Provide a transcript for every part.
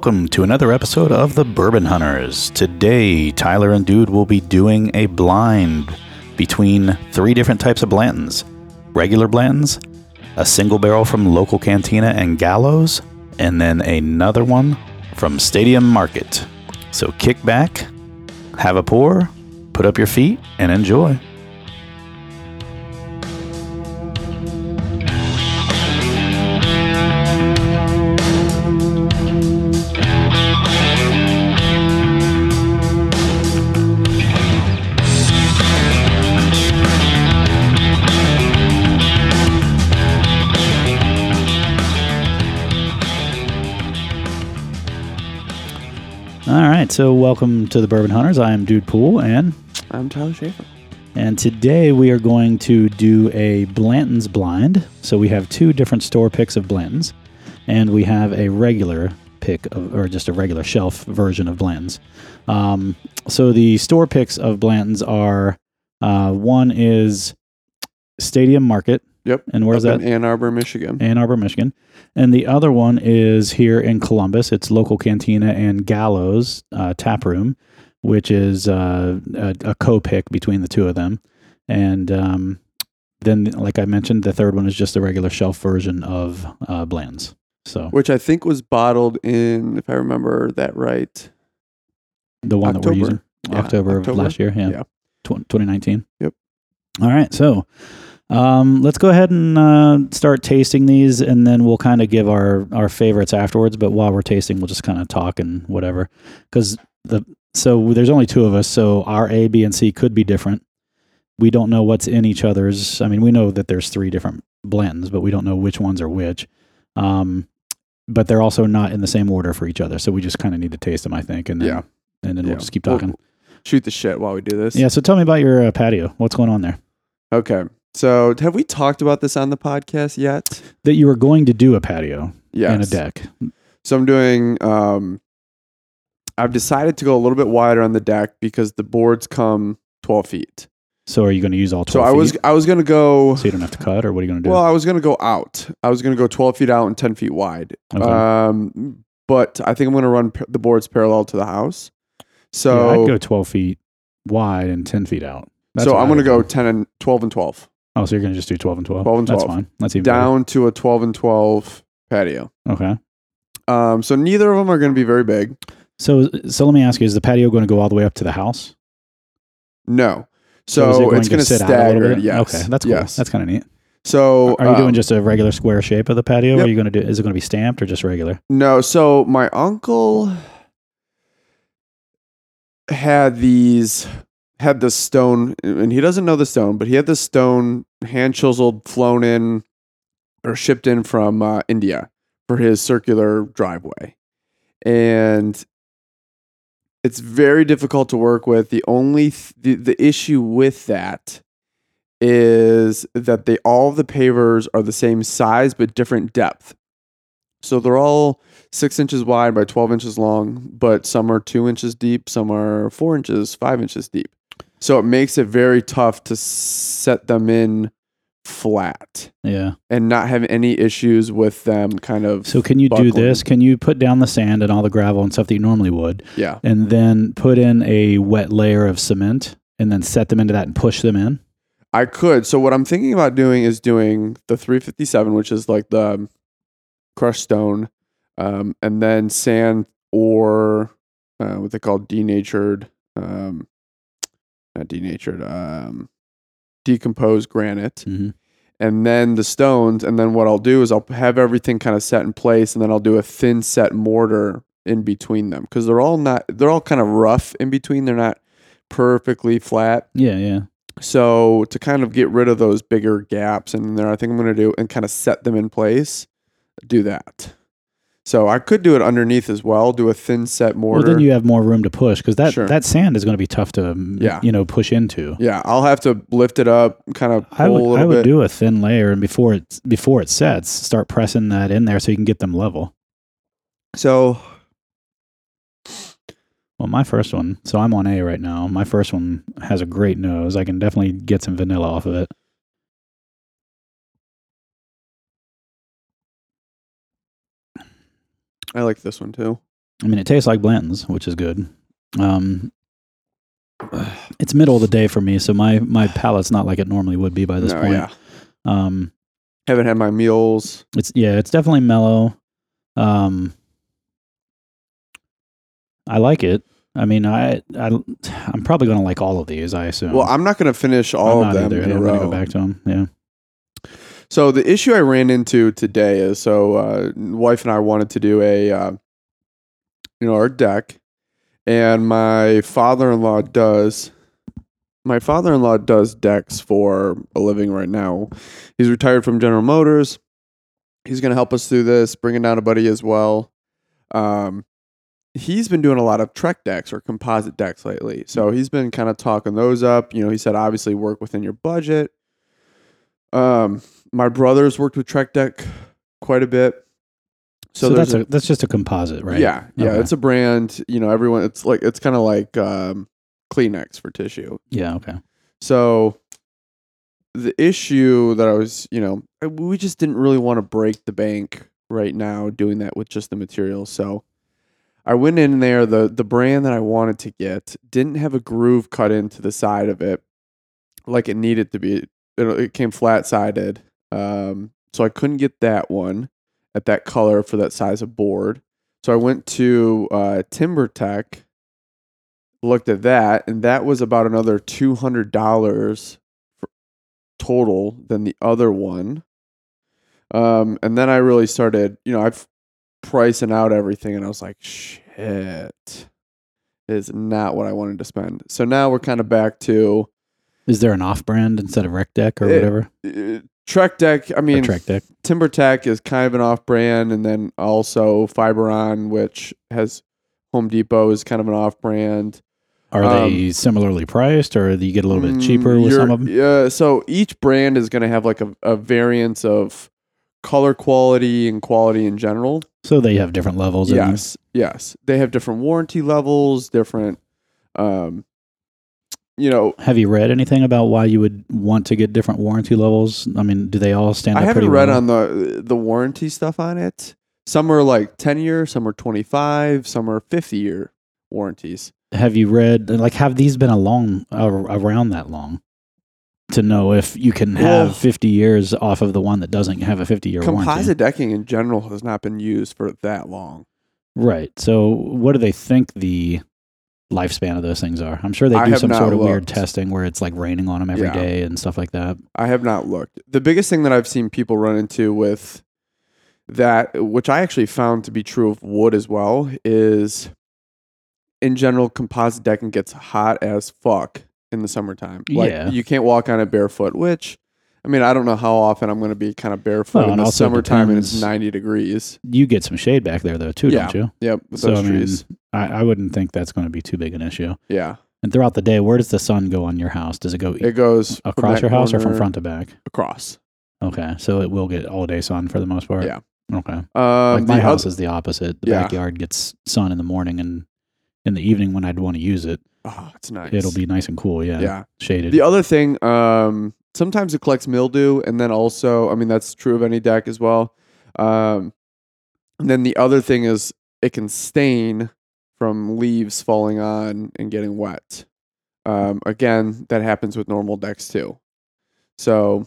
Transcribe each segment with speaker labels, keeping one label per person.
Speaker 1: Welcome to another episode of the Bourbon Hunters. Today, Tyler and Dude will be doing a blind between three different types of Blantons regular Blantons, a single barrel from local cantina and Gallo's, and then another one from Stadium Market. So kick back, have a pour, put up your feet, and enjoy. So welcome to the Bourbon Hunters. I am Dude Pool, and
Speaker 2: I'm Tyler Schaefer.
Speaker 1: and today we are going to do a Blanton's blind. So we have two different store picks of Blantons, and we have a regular pick of, or just a regular shelf version of Blantons. Um, so the store picks of Blantons are uh, one is Stadium Market,
Speaker 2: Yep.
Speaker 1: and where's that?
Speaker 2: Ann Arbor, Michigan.
Speaker 1: Ann Arbor, Michigan. And the other one is here in Columbus. It's local cantina and Gallo's uh, Tap Room, which is uh, a, a co pick between the two of them. And um, then, like I mentioned, the third one is just a regular shelf version of uh, Bland's. So
Speaker 2: Which I think was bottled in, if I remember that right.
Speaker 1: the one that we're using,
Speaker 2: Yeah,
Speaker 1: October, of last year. Yeah.
Speaker 2: Yeah.
Speaker 1: Tw- 2019.
Speaker 2: Yep.
Speaker 1: All right. So um, let's go ahead and uh, start tasting these, and then we'll kind of give our, our favorites afterwards. But while we're tasting, we'll just kind of talk and whatever. Because the so there's only two of us, so our A, B, and C could be different. We don't know what's in each other's. I mean, we know that there's three different blends, but we don't know which ones are which. Um, but they're also not in the same order for each other, so we just kind of need to taste them, I think, and then,
Speaker 2: Yeah.
Speaker 1: and then
Speaker 2: Yeah.
Speaker 1: we'll just keep
Speaker 2: We'll
Speaker 1: talking.
Speaker 2: Shoot the shit while we do this.
Speaker 1: Yeah. So tell me about your uh, patio. What's going on there?
Speaker 2: Okay. So have we talked about this on the podcast yet?
Speaker 1: That you were going to do a patio
Speaker 2: Yes.
Speaker 1: and a deck.
Speaker 2: So I'm doing um I've decided to go a little bit wider on the deck because the boards come 12 feet.
Speaker 1: So are you going to use all
Speaker 2: 12
Speaker 1: So?
Speaker 2: I was
Speaker 1: feet?
Speaker 2: I was gonna go
Speaker 1: So you don't have to cut, or what are you going to do?
Speaker 2: well, I was gonna go out. I was gonna go 12 feet out and 10 feet wide.
Speaker 1: Okay.
Speaker 2: Um, but I think I'm gonna run pa- the boards parallel to the house.
Speaker 1: Yeah,
Speaker 2: So
Speaker 1: I'd go twelve feet wide and ten feet out. That's
Speaker 2: so I'm gonna go 10 and 12 and 12
Speaker 1: Oh, so you're going to just do twelve and twelve.
Speaker 2: 12 and 12.
Speaker 1: That's fine. That's even better.
Speaker 2: down to a 12 and 12 patio.
Speaker 1: Okay.
Speaker 2: Um, so neither of them are going to be very big.
Speaker 1: So so let me ask you: Is the patio going to go all the way up to the house?
Speaker 2: No. So,
Speaker 1: it going
Speaker 2: it's going to
Speaker 1: sit out a little
Speaker 2: stagger.
Speaker 1: bit?
Speaker 2: Yes.
Speaker 1: Okay, that's cool.
Speaker 2: Yes.
Speaker 1: That's kind of neat.
Speaker 2: so
Speaker 1: Are you doing
Speaker 2: um,
Speaker 1: just a regular square shape of the patio? Or are you going to do? Is it going to be stamped or just regular?
Speaker 2: no? So my uncle had these had the stone, and he doesn't know the stone, but he had the stone hand chiseled, flown in, or shipped in from uh, India for his circular driveway, and it's very difficult to work with. The only th- the, the issue with that is that they all the pavers are the same size but different depth. So they're all six inches wide by twelve inches long, but some are two inches deep, some are four inches, five inches deep. So it makes it very tough to set them in flat
Speaker 1: Yeah.
Speaker 2: and not have any issues with them kind of
Speaker 1: So can you do this? Can you put down the sand and all the gravel and stuff that you normally would,
Speaker 2: yeah.
Speaker 1: and then put in a wet layer of cement, and then set them into that and push them in?
Speaker 2: I could. So what I'm thinking about doing is doing the 357, which is like the crushed stone, um, and then sand or uh, what they call denatured, um, not denatured, um, decomposed granite,
Speaker 1: Mm-hmm.
Speaker 2: and then the stones. And then what I'll do is I'll have everything kind of set in place, and then I'll do a thin set mortar in between them because they're all not. They're all kind of rough in between. They're not perfectly flat.
Speaker 1: Yeah, yeah.
Speaker 2: So to kind of get rid of those bigger gaps in there, I think I'm going to do and kind of set them in place. Do that. So I could do it underneath as well. Do a thin set mortar.
Speaker 1: Well, then you have more room to push because that
Speaker 2: Sure.
Speaker 1: that sand is going to be tough to
Speaker 2: Yeah.
Speaker 1: you know push into.
Speaker 2: yeah, I'll have to lift it up, kind of pull
Speaker 1: I
Speaker 2: a
Speaker 1: would I would
Speaker 2: bit.
Speaker 1: do a thin layer and before it before it sets, start pressing that in there so you can get them level.
Speaker 2: so
Speaker 1: Well, my first one, so I'm on A right now. My first one has a great nose. I can definitely get some vanilla off of it.
Speaker 2: I like this one too.
Speaker 1: I mean, it tastes like Blanton's, which is good. Um, it's middle of the day for me, so my my palate's not like it normally would be by this
Speaker 2: No,
Speaker 1: point.
Speaker 2: yeah.
Speaker 1: Um,
Speaker 2: Haven't had my meals.
Speaker 1: it's yeah, it's definitely mellow. Um, I like it. I mean, I I I'm probably gonna like all of these. I assume.
Speaker 2: Well, I'm not going to finish all
Speaker 1: I'm
Speaker 2: of
Speaker 1: not
Speaker 2: them
Speaker 1: either.
Speaker 2: in a
Speaker 1: I'm gonna
Speaker 2: row.
Speaker 1: go back to them. Yeah.
Speaker 2: So the issue I ran into today is so uh, wife and I wanted to do a uh, you know our deck, and my father-in-law does. My father-in-law does decks for a living right now. He's retired from General Motors. He's going to help us through this, bringing down a buddy as well. Um, he's been doing a lot of Trex decks or composite decks lately. So he's been kind of talking those up. You know, he said obviously work within your budget. Um, my brother's worked with Trex Deck quite a bit. So,
Speaker 1: So, that's a, that's just a composite, right?
Speaker 2: yeah, yeah,
Speaker 1: Okay.
Speaker 2: it's a brand. You know, everyone. It's like it's kind of like um, Kleenex for tissue.
Speaker 1: yeah. Okay.
Speaker 2: So the issue that I was, you know, we just didn't really want to break the bank right now doing that with just the material. So I went in there. the The brand that I wanted to get didn't have a groove cut into the side of it like it needed to be. It, it came flat sided, um, so I couldn't get that one at that color for that size of board. So I went to uh, TimberTech, looked at that, and that was about another two hundred dollars total than the other one. Um, and then I really started, you know, I've pricing out everything, and I was like, shit, is not what I wanted to spend. So now we're kind of back to
Speaker 1: Is there an off brand instead of Rec Deck or
Speaker 2: Eh,
Speaker 1: whatever?
Speaker 2: uh, Trex Deck. I mean,
Speaker 1: Trex Deck.
Speaker 2: TimberTech is kind of an off brand, and then also Fiberon, which has Home Depot, is kind of an off brand.
Speaker 1: Are they similarly priced, or do you get a little bit
Speaker 2: Mm,
Speaker 1: cheaper with some of them?
Speaker 2: Yeah, so each brand is going to have like a, a variance of color quality and quality in general.
Speaker 1: So they have different levels.
Speaker 2: Yes, yes, they have different warranty levels, different. Um, you know,
Speaker 1: Have you read anything about why you would want to get different warranty levels? I mean, do they all stand
Speaker 2: I haven't
Speaker 1: pretty
Speaker 2: read
Speaker 1: well?
Speaker 2: on the the warranty stuff on it. Some are like ten year, some are twenty five, some are fifty year warranties.
Speaker 1: have you read like have these been along uh, around that long to know if you can have
Speaker 2: Well-
Speaker 1: 50 years off of the one that doesn't have a 50 year warranty?
Speaker 2: Composite decking in general has not been used for that long.
Speaker 1: Right. So what do they think the lifespan of those things are? I'm sure they do some sort of weird testing where it's like raining on them every day
Speaker 2: Yeah.
Speaker 1: and stuff like that.
Speaker 2: I have not looked. The biggest thing that I've seen people run into with that, which I actually found to be true of wood as well, is in general, composite decking gets hot as fuck in the summertime. Like
Speaker 1: Yeah.
Speaker 2: you can't walk on it barefoot, which I mean, I don't know how often I'm going to be kind of barefoot
Speaker 1: Well,
Speaker 2: in
Speaker 1: and
Speaker 2: the
Speaker 1: also
Speaker 2: summertime and it's
Speaker 1: depends-
Speaker 2: 90 degrees.
Speaker 1: You get some shade back there though too, don't you?
Speaker 2: Yep, with
Speaker 1: So
Speaker 2: those
Speaker 1: I mean,
Speaker 2: trees.
Speaker 1: I, I wouldn't think that's going to be too big an issue.
Speaker 2: Yeah.
Speaker 1: And throughout the day, where does the sun go on your house? Does it go
Speaker 2: It goes from
Speaker 1: across
Speaker 2: that
Speaker 1: your house or from
Speaker 2: corner
Speaker 1: front to back?
Speaker 2: across.
Speaker 1: Okay, so it will get all day sun for the most part.
Speaker 2: Yeah.
Speaker 1: Okay.
Speaker 2: Um,
Speaker 1: like my
Speaker 2: the
Speaker 1: house is the opposite. The
Speaker 2: Yeah.
Speaker 1: backyard gets sun in the morning, and in the evening when I'd want to use it,
Speaker 2: oh, it's nice.
Speaker 1: it'll be nice and cool. Yeah.
Speaker 2: yeah.
Speaker 1: Shaded.
Speaker 2: The other thing, um, sometimes it collects mildew, and then also, I mean, that's true of any deck as well. Um, and then the other thing is it can stain from leaves falling on and getting wet. Um, again, that happens with normal decks too. So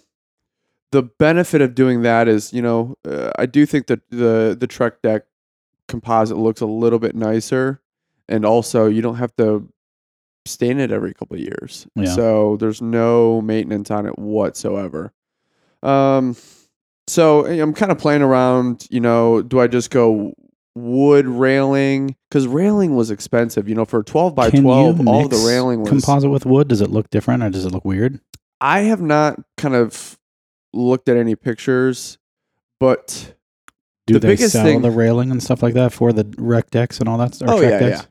Speaker 2: the benefit of doing that is, you know, uh, I do think that the the Trex deck composite looks a little bit nicer, and also you don't have to stain it every couple of years.
Speaker 1: Yeah.
Speaker 2: So there's no maintenance on it whatsoever. Um, so eh, I'm kind of playing around. You know, do I just go wood railing? Because railing was expensive. You know, for 12 by
Speaker 1: Can you
Speaker 2: 12, all the railing was.
Speaker 1: composite with wood. Does it look different or does it look weird?
Speaker 2: I have not kind of looked at any pictures, but
Speaker 1: Do
Speaker 2: The
Speaker 1: they
Speaker 2: biggest
Speaker 1: sell
Speaker 2: thing-
Speaker 1: the railing and stuff like that for the rec decks and all that? Or
Speaker 2: Oh, yeah,
Speaker 1: decks?
Speaker 2: yeah.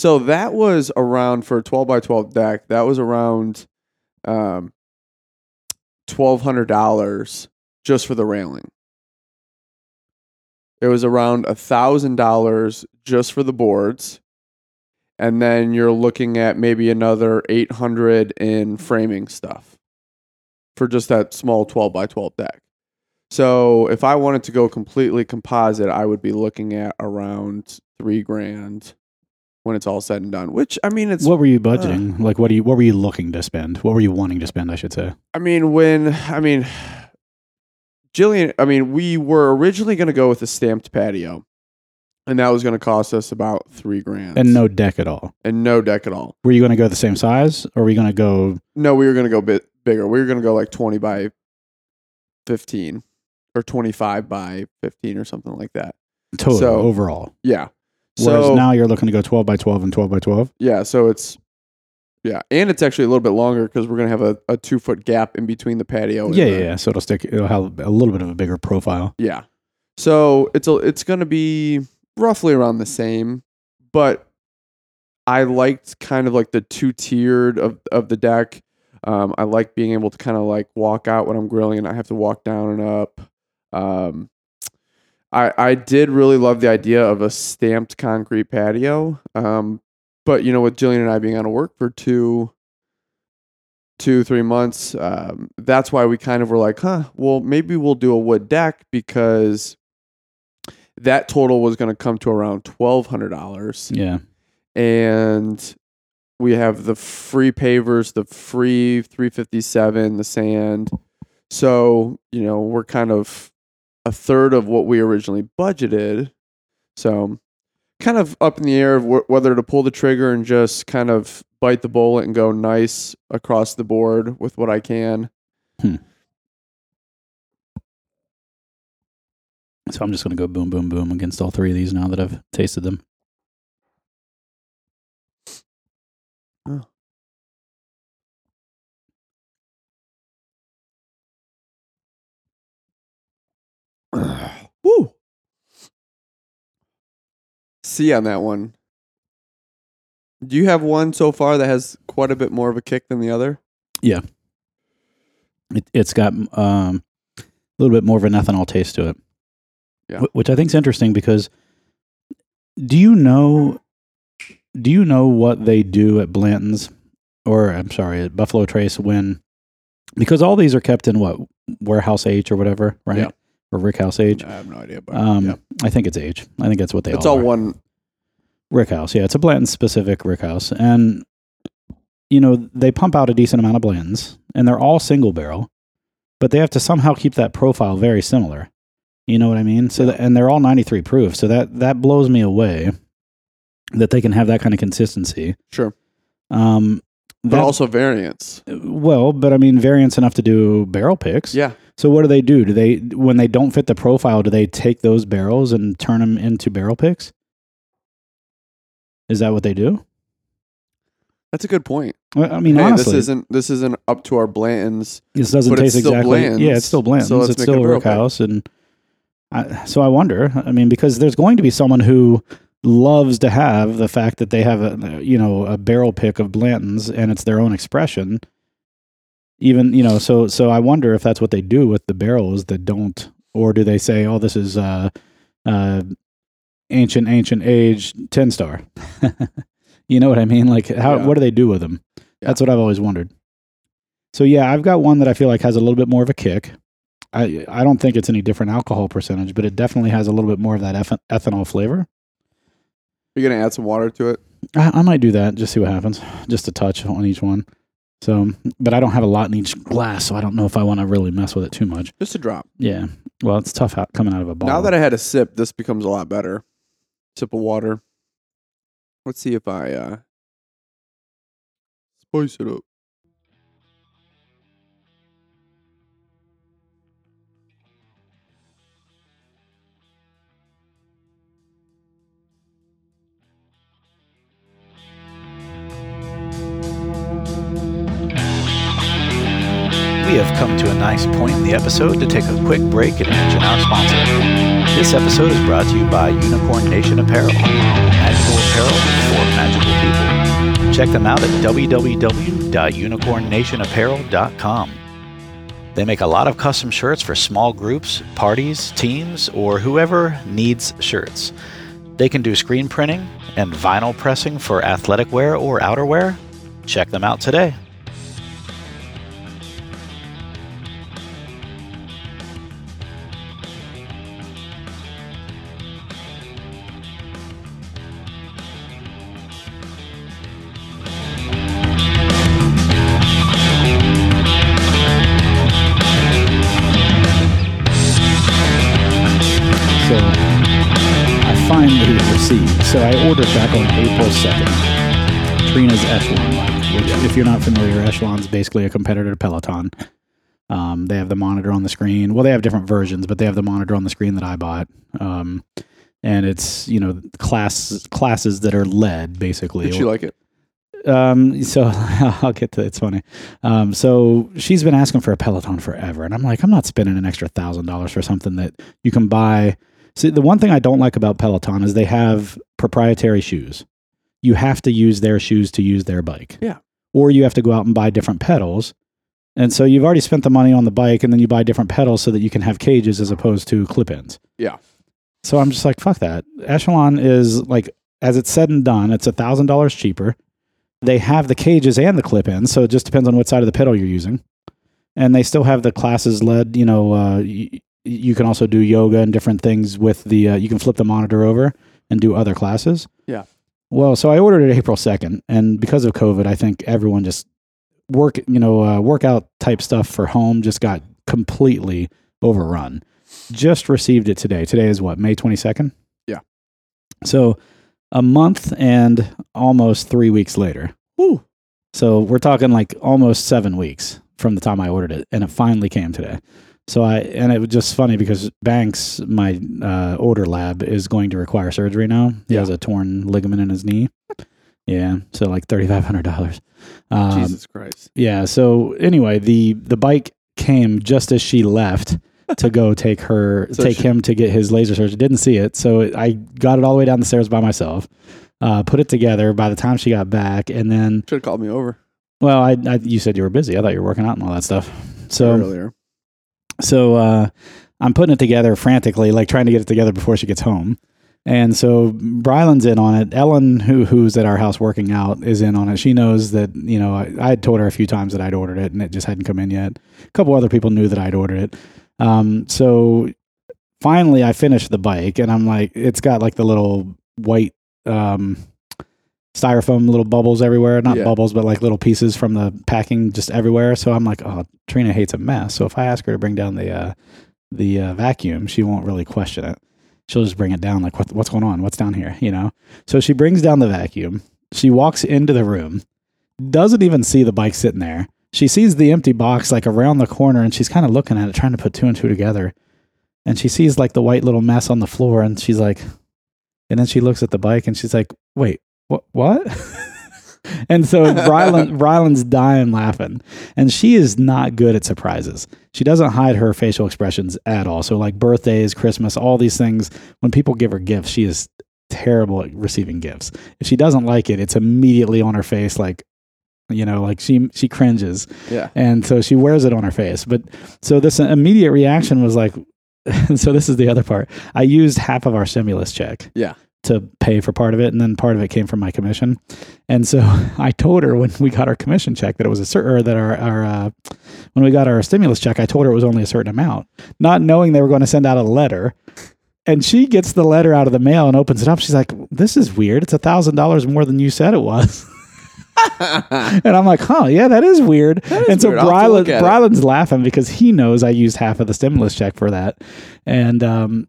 Speaker 2: So that was around for a 12 by 12 deck. That was around um, $1,200 just for the railing. It was around $1,000 just for the boards. And then you're looking at maybe another 800 in framing stuff for just that small 12 by 12 deck. So if I wanted to go completely composite, I would be looking at around three grand when it's all said and done. Which I mean, it's
Speaker 1: what were you uh, budgeting? like, what are you? What were you looking to spend? What were you wanting to spend? I should say.
Speaker 2: I mean, when I mean, Jillian. I mean, we were originally going to go with a stamped patio, and that was going to cost us about three grand,
Speaker 1: And no deck at all.
Speaker 2: and no deck at all.
Speaker 1: Were you going to go the same size, or were you going to go?
Speaker 2: No, we were going to go bit bigger. We were going to go like twenty by fifteen, or twenty five by fifteen, or something like that.
Speaker 1: Total
Speaker 2: So-
Speaker 1: overall.
Speaker 2: Yeah.
Speaker 1: Whereas
Speaker 2: So
Speaker 1: now you're looking to go 12 by 12 and 12 by 12.
Speaker 2: yeah, so it's yeah, and it's actually a little bit longer because we're going to have a, a two foot gap in between the patio. and
Speaker 1: Yeah,
Speaker 2: the-
Speaker 1: yeah, yeah. So it'll stick. It'll have a little bit of a bigger profile.
Speaker 2: Yeah. So it's a, it's going to be roughly around the same, but I liked kind of like the two tiered of of the deck. Um, I like being able to kind of like walk out when I'm grilling and I have to walk down and up. Um, I I did really love the idea of a stamped concrete patio. Um, but you know, with Jillian and I being out of work for two, two three months, um, that's why we kind of were like, huh, well maybe we'll do a wood deck because that total was going to come to around twelve hundred dollars
Speaker 1: Yeah.
Speaker 2: and we have the free pavers, the free 357, the sand. So, you know, we're kind of a third of what we originally budgeted. So, kind of up in the air of wh- whether to pull the trigger and just kind of bite the bullet and go nice across the board with what I can. Hmm.
Speaker 1: So I'm just going to go boom, boom, boom against all three of these now that I've tasted them.
Speaker 2: Woo! C on that one. Do you have one so far that has quite a bit more of a kick than the other? Yeah.
Speaker 1: It, it's got um, a little bit more of an ethanol taste to it.
Speaker 2: Yeah.
Speaker 1: Wh- Which I think is interesting because do you know do you know what they do at Blanton's or I'm sorry, at Buffalo Trace when because all these are kept in what warehouse H or whatever, right?
Speaker 2: Yeah.
Speaker 1: Or Rick House H.
Speaker 2: I have no idea, but
Speaker 1: Um,
Speaker 2: yeah.
Speaker 1: I think it's age. I think that's what they
Speaker 2: it's
Speaker 1: all
Speaker 2: all
Speaker 1: are.
Speaker 2: one.
Speaker 1: Rick House. Yeah, it's a Blanton specific Rick House. And, you know, they pump out a decent amount of blends, and they're all single barrel, but they have to somehow keep that profile very similar. You know what I mean? So,
Speaker 2: Yeah.
Speaker 1: that, and they're all 93 proof. So that, that blows me away that they can have that kind of consistency.
Speaker 2: Sure,
Speaker 1: Um,
Speaker 2: but
Speaker 1: that-
Speaker 2: also variants.
Speaker 1: well, but I mean, variance enough to do barrel picks.
Speaker 2: Yeah,
Speaker 1: So what do they do? Do they, when they don't fit the profile, do they take those barrels and turn them into barrel picks? Is that what they do?
Speaker 2: that's a good point.
Speaker 1: I mean,
Speaker 2: hey,
Speaker 1: honestly,
Speaker 2: this isn't this isn't up to our Blantons.
Speaker 1: This doesn't taste
Speaker 2: still
Speaker 1: exactly.
Speaker 2: Bland's,
Speaker 1: yeah, it's still Bland's.
Speaker 2: so
Speaker 1: it's still
Speaker 2: a
Speaker 1: Rick
Speaker 2: pick.
Speaker 1: House, and I, so I wonder. I mean, because there's going to be someone who loves to have the fact that they have a you know a barrel pick of Blanton's and it's their own expression. Even you know, so so I wonder if that's what they do with the barrels that don't, or do they say, "Oh, this is uh, uh, ancient, ancient age ten star." you know what I mean? Like, how
Speaker 2: Yeah.
Speaker 1: what do they do with them? That's what I've always wondered. So yeah, I've got one that I feel like has a little bit more of a kick. I I don't think it's any different alcohol percentage, but it definitely has a little bit more of that eth- ethanol flavor.
Speaker 2: You're gonna add some water to it.
Speaker 1: I, I might do that, just see what happens, just a touch on each one. So, but I don't have a lot in each glass, so I don't know if I want to really mess with it too much.
Speaker 2: Just a drop.
Speaker 1: Yeah, well, it's tough out, coming out of a bottle.
Speaker 2: Now that I had a sip, this becomes a lot better. Sip of water. Let's see if I uh spice it up.
Speaker 1: We have come to a nice point in the episode to take a quick break and mention our sponsor. This episode is brought to you by Unicorn Nation Apparel, magical apparel for magical people. Check them out at www.unicornnationapparel.com. They make a lot of custom shirts for small groups, parties, teams, or whoever needs shirts. They can do screen printing and vinyl pressing for athletic wear or outerwear. Check them out today. Back 2nd. Trina's Echelon bike, which, if you're not familiar, Echelon's basically a competitor to Peloton. Um, they have the monitor on the screen. Well, they have different versions, but they have the monitor on the screen that I bought. Um, and it's you know class classes that are led basically.
Speaker 2: Did she like it?
Speaker 1: um so i'll get to it's funny um so she's been asking for a peloton forever and i'm like i'm not spending an extra thousand dollars for something that you can buy see the one thing i don't like about peloton is they have proprietary shoes you have to use their shoes to use their bike
Speaker 2: Yeah.
Speaker 1: or you have to go out and buy different pedals and so you've already spent the money on the bike and then you buy different pedals so that you can have cages as opposed to clip-ins
Speaker 2: Yeah.
Speaker 1: so i'm just like fuck that echelon is like as it's said and done it's a thousand dollars cheaper they have the cages and the clip ins, so it just depends on what side of the pedal you're using. And they still have the classes led. You know, uh, y- you can also do yoga and different things with the. Uh, you can flip the monitor over and do other classes.
Speaker 2: Yeah.
Speaker 1: Well, so I ordered it April second, and because of COVID, I think everyone just work. You know, uh, workout type stuff for home just got completely overrun. Just received it today. Today is what May twenty second.
Speaker 2: Yeah.
Speaker 1: So a month and almost three weeks later.
Speaker 2: Woo.
Speaker 1: So we're talking like almost seven weeks from the time I ordered it, and it finally came today. So I and it was just funny because Banks, my uh, order lab, is going to require surgery now. He
Speaker 2: Yeah.
Speaker 1: has a torn ligament in his knee. Yeah, so like thirty five hundred dollars. Um,
Speaker 2: Jesus Christ.
Speaker 1: yeah. So anyway, the the bike came just as she left to go take her
Speaker 2: So
Speaker 1: take
Speaker 2: she-
Speaker 1: him to get his laser surgery. Didn't see it, so I got it all the way down the stairs by myself. Uh, put it together. By the time she got back, and then
Speaker 2: Should have called me over
Speaker 1: well, I, I you said you were busy. I thought you were working out and all that stuff. So
Speaker 2: earlier.
Speaker 1: So uh, I'm putting it together frantically, like trying to get it together before she gets home. And so Brylan's in on it. Ellen, who who's at our house working out, is in on it. She knows that you know I, I had told her a few times that I'd ordered it, and it just hadn't come in yet. A couple other people knew that I'd ordered it. Um, so finally, I finished the bike, and I'm like, it's got like the little white um, styrofoam little bubbles everywhere. Not
Speaker 2: Yeah.
Speaker 1: bubbles, but like little pieces from the packing just everywhere. So I'm like, oh, Trina hates a mess. So if I ask her to bring down the uh, the uh, vacuum, she won't really question it. She'll just bring it down, like, what, what's going on? What's down here? You know? So she brings down the vacuum. She walks into the room, doesn't even see the bike sitting there. She sees the empty box like around the corner and she's kind of looking at it, trying to put two and two together. And she sees like the white little mess on the floor and she's like, and then she looks at the bike and she's like, wait, what? What? and so Rylan, Rylan's dying laughing. And she is not good at surprises. She doesn't hide her facial expressions at all. So, like birthdays, Christmas, all these things, when people give her gifts, she is terrible at receiving gifts. If she doesn't like it, it's immediately on her face, like, you know, like she she cringes,
Speaker 2: Yeah.
Speaker 1: and so she wears it on her face. But so this immediate reaction was like, so this is the other part. I used half of our stimulus check,
Speaker 2: Yeah.
Speaker 1: To pay for part of it, and then part of it came from my commission. And so I told her when we got our commission check that it was a certain, or that our our uh, when we got our stimulus check, I told her it was only a certain amount, not knowing they were going to send out a letter. And she gets the letter out of the mail and opens it up. She's like, "This is weird. It's a thousand dollars more than you said it was." and I'm like, "Huh? Yeah, that is weird."
Speaker 2: is
Speaker 1: and so
Speaker 2: weird. I'll have to
Speaker 1: Brylan. Brylan's laughing because he knows I used half of the stimulus check for that, and um,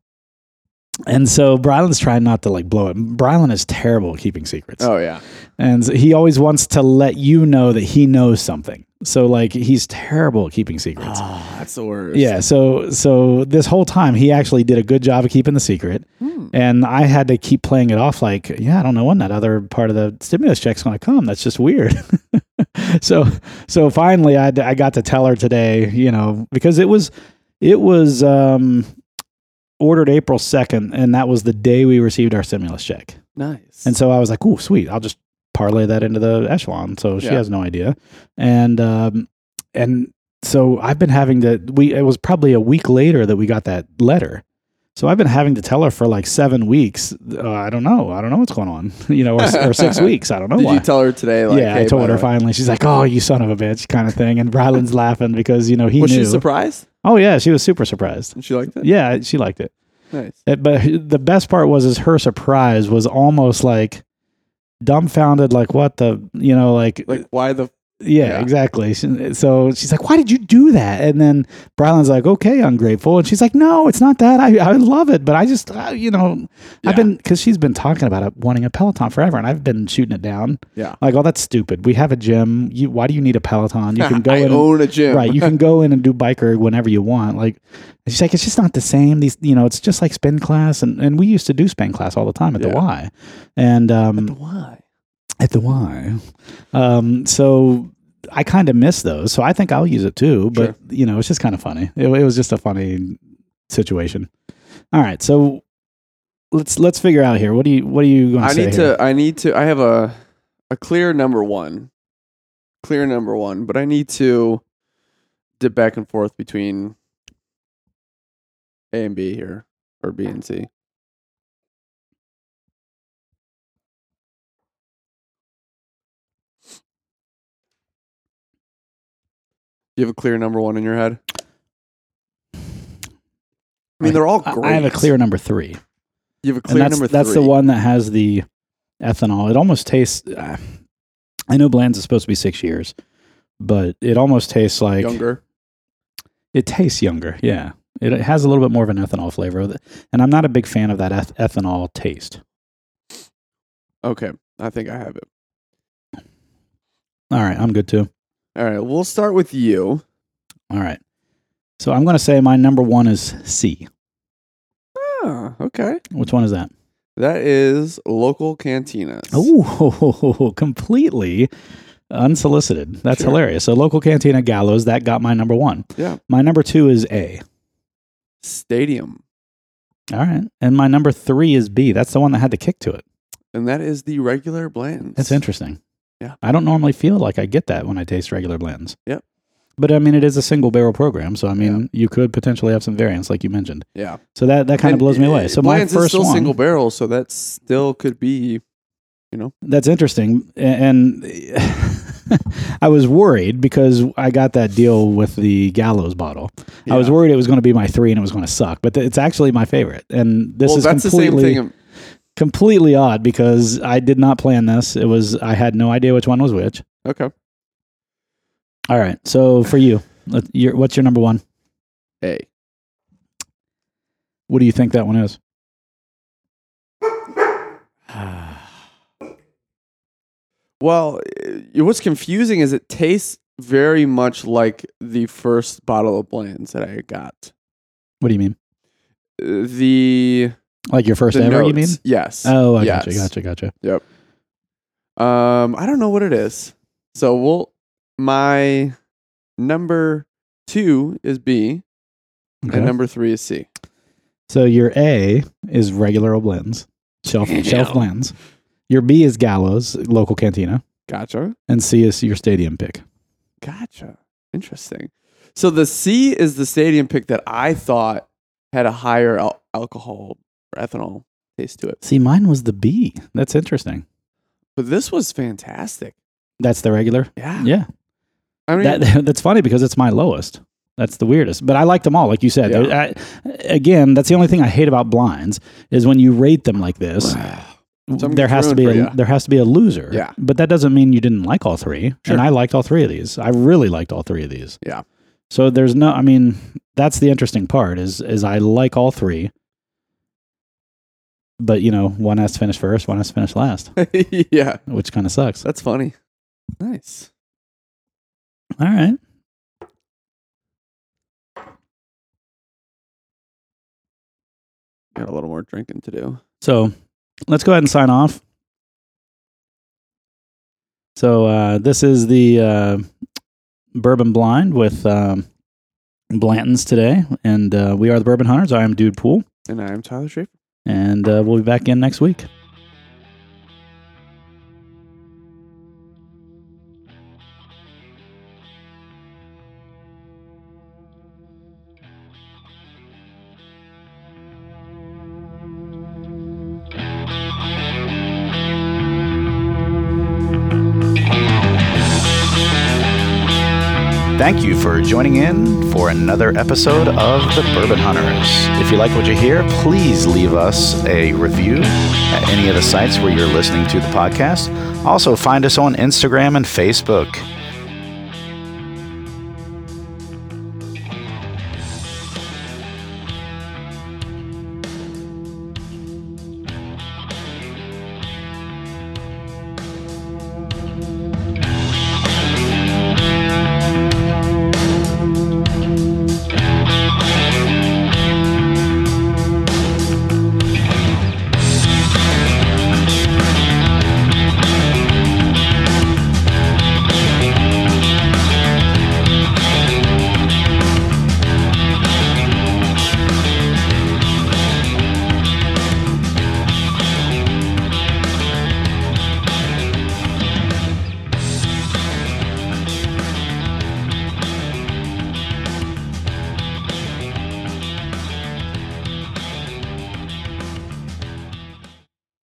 Speaker 1: and so Brylan's trying not to like blow it. Brylan is terrible at keeping secrets.
Speaker 2: oh yeah.
Speaker 1: And he always wants to let you know that he knows something. So like he's terrible at keeping secrets.
Speaker 2: Oh, that's the worst.
Speaker 1: Yeah, so so this whole time he actually did a good job of keeping the secret.
Speaker 2: Hmm.
Speaker 1: And I had to keep playing it off like, yeah, I don't know when that other part of the stimulus check's going to come. That's just weird. so so finally I I got to tell her today, you know, because it was it was um ordered April 2nd and that was the day we received our stimulus check.
Speaker 2: Nice.
Speaker 1: And so I was like, "Ooh, sweet! I'll just parlay that into the echelon." So she
Speaker 2: Yeah.
Speaker 1: has no idea, and um, and so I've been having to. We it was probably a week later that we got that letter. So I've been having to tell her for like seven weeks. Uh, I don't know. I don't know what's going on. You know, or, or six weeks. I don't know
Speaker 2: Did
Speaker 1: why.
Speaker 2: you tell her today? Like,
Speaker 1: yeah, I told her
Speaker 2: way-
Speaker 1: finally. She's like, "Oh, you son of a bitch," kind of thing. And Rylan's laughing because you know he
Speaker 2: Was
Speaker 1: knew.
Speaker 2: she surprised?
Speaker 1: Oh yeah, she was super surprised.
Speaker 2: And she liked it.
Speaker 1: Yeah, she liked it.
Speaker 2: Nice.
Speaker 1: Uh, But the best part was is her surprise was almost like dumbfounded, like what the you know, like,
Speaker 2: Like, why the
Speaker 1: Yeah,
Speaker 2: Yeah.
Speaker 1: exactly. She- So she's like, "Why did you do that?" And then Brylan's like, "Okay, ungrateful." And she's like, "No, it's not that. I I love it, but I just uh, you know,
Speaker 2: Yeah.
Speaker 1: I've been because she's been talking about it, wanting a Peloton forever, and I've been shooting it down.
Speaker 2: Yeah.
Speaker 1: Like, oh, that's stupid. We have a gym. You why do you need a Peloton? You can go
Speaker 2: I
Speaker 1: in. and-
Speaker 2: own a gym.
Speaker 1: Right, you can go in and do biker whenever you want. Like and she's like, it's just not the same. These, you know, it's just like spin class, and, and we used to do spin class all the time at the Y, and um,
Speaker 2: Why?
Speaker 1: At the Y. Um, so I kind of miss those. So I think I'll use it too. But
Speaker 2: Sure.
Speaker 1: you know, it's just kind of funny. It, it was just a funny situation. All right, so let's let's figure out here. What do you what are you going to
Speaker 2: I need
Speaker 1: here?
Speaker 2: to. I need to. I have a a clear number one, clear number one, but I need to dip back and forth between A and B here, or B and C. You have a clear number one in your head. I mean, they're all
Speaker 1: I-
Speaker 2: great.
Speaker 1: I have a clear number three.
Speaker 2: You have a
Speaker 1: and
Speaker 2: clear
Speaker 1: that's
Speaker 2: number
Speaker 1: that's the one that has the ethanol. It almost tastes. Uh, I know Bland's is supposed to be six years, but it almost tastes like
Speaker 2: younger.
Speaker 1: It tastes younger. Yeah, it, it has a little bit more of an ethanol flavor, and I'm not a big fan of that eth- ethanol taste.
Speaker 2: Okay, I think I have it.
Speaker 1: All right, I'm good too.
Speaker 2: All right, we'll start with you.
Speaker 1: All right, so I'm going to say my number one is C.
Speaker 2: Ah, okay.
Speaker 1: Which one is that?
Speaker 2: That is local cantinas.
Speaker 1: Oh, completely unsolicited. That's
Speaker 2: Sure.
Speaker 1: hilarious. So local cantina gallo's that got my number one.
Speaker 2: Yeah.
Speaker 1: My number two is A.
Speaker 2: Stadium.
Speaker 1: All right. And my number three is B. That's the one that had the kick to it.
Speaker 2: And that is the regular blends.
Speaker 1: That's interesting.
Speaker 2: Yeah.
Speaker 1: I don't normally feel like I get that when I taste regular blends.
Speaker 2: Yep.
Speaker 1: But I mean, it is a single barrel program. So, I mean, you could potentially have some variants like you mentioned.
Speaker 2: Yeah.
Speaker 1: So that, that kind of blows me away. So my
Speaker 2: blends is
Speaker 1: first
Speaker 2: still
Speaker 1: one,
Speaker 2: single barrel, so that still could be you know,
Speaker 1: that's interesting. A- And I was worried because I got that deal with the Gallo's bottle. I was
Speaker 2: Yeah.
Speaker 1: worried it was going to be my three and it was going to suck, but th- it's actually my favorite. And this
Speaker 2: well,
Speaker 1: is
Speaker 2: that's the same
Speaker 1: completely
Speaker 2: thing.
Speaker 1: Completely odd because I did not plan this. It was I had no idea which one was which.
Speaker 2: Okay.
Speaker 1: All right. So for you, your, what's your number one?
Speaker 2: A.
Speaker 1: What do you think that one is?
Speaker 2: Well, uh, what's confusing is it tastes very much like the first bottle of blends that I got.
Speaker 1: What do you mean?
Speaker 2: Uh, The
Speaker 1: Like your first
Speaker 2: the
Speaker 1: ever? You mean?
Speaker 2: Yes.
Speaker 1: Oh, I
Speaker 2: yes.
Speaker 1: gotcha, gotcha, gotcha. Yep.
Speaker 2: Um, I don't know what it is. So we'll my number two is B
Speaker 1: Okay.
Speaker 2: and number three is C.
Speaker 1: so your A is regular old blends, shelf shelf blends. Your B is Gallo's, local cantina,
Speaker 2: Gotcha.
Speaker 1: and C is your stadium pick.
Speaker 2: Gotcha. Interesting. So the C is the stadium pick that I thought had a higher al- alcohol or ethanol taste to it.
Speaker 1: See, mine was the B. That's interesting.
Speaker 2: But this was fantastic.
Speaker 1: That's the regular.
Speaker 2: Yeah.
Speaker 1: Yeah,
Speaker 2: I mean,
Speaker 1: that that's funny because it's my lowest. That's the weirdest. But I like them all, like you said.
Speaker 2: Yeah.
Speaker 1: I, again, that's the only thing I hate about blinds is when you rate them like this.
Speaker 2: Something
Speaker 1: there has to be a, there has to be a loser.
Speaker 2: Yeah.
Speaker 1: But that doesn't mean you didn't like all three.
Speaker 2: Sure.
Speaker 1: And I liked all three of these. I really liked all three of these.
Speaker 2: Yeah.
Speaker 1: So there's no I mean, that's the interesting part is is I like all three. But you know, one has to finish first, one has to finish last,
Speaker 2: yeah.
Speaker 1: which kind of sucks.
Speaker 2: That's funny. Nice.
Speaker 1: All right.
Speaker 2: Got a little more drinking to do.
Speaker 1: So let's go ahead and sign off. So uh, this is the uh, Bourbon Blind with um, Blanton's today, and uh, we are the Bourbon Hunters. I am Dude Pool,
Speaker 2: And I'm Tyler Schaefer.
Speaker 1: And uh, we'll be back in next week. Joining in for another episode of The Bourbon Hunters. If you like what you hear, please leave us a review at any of the sites where you're listening to the podcast. Also, find us on Instagram and Facebook.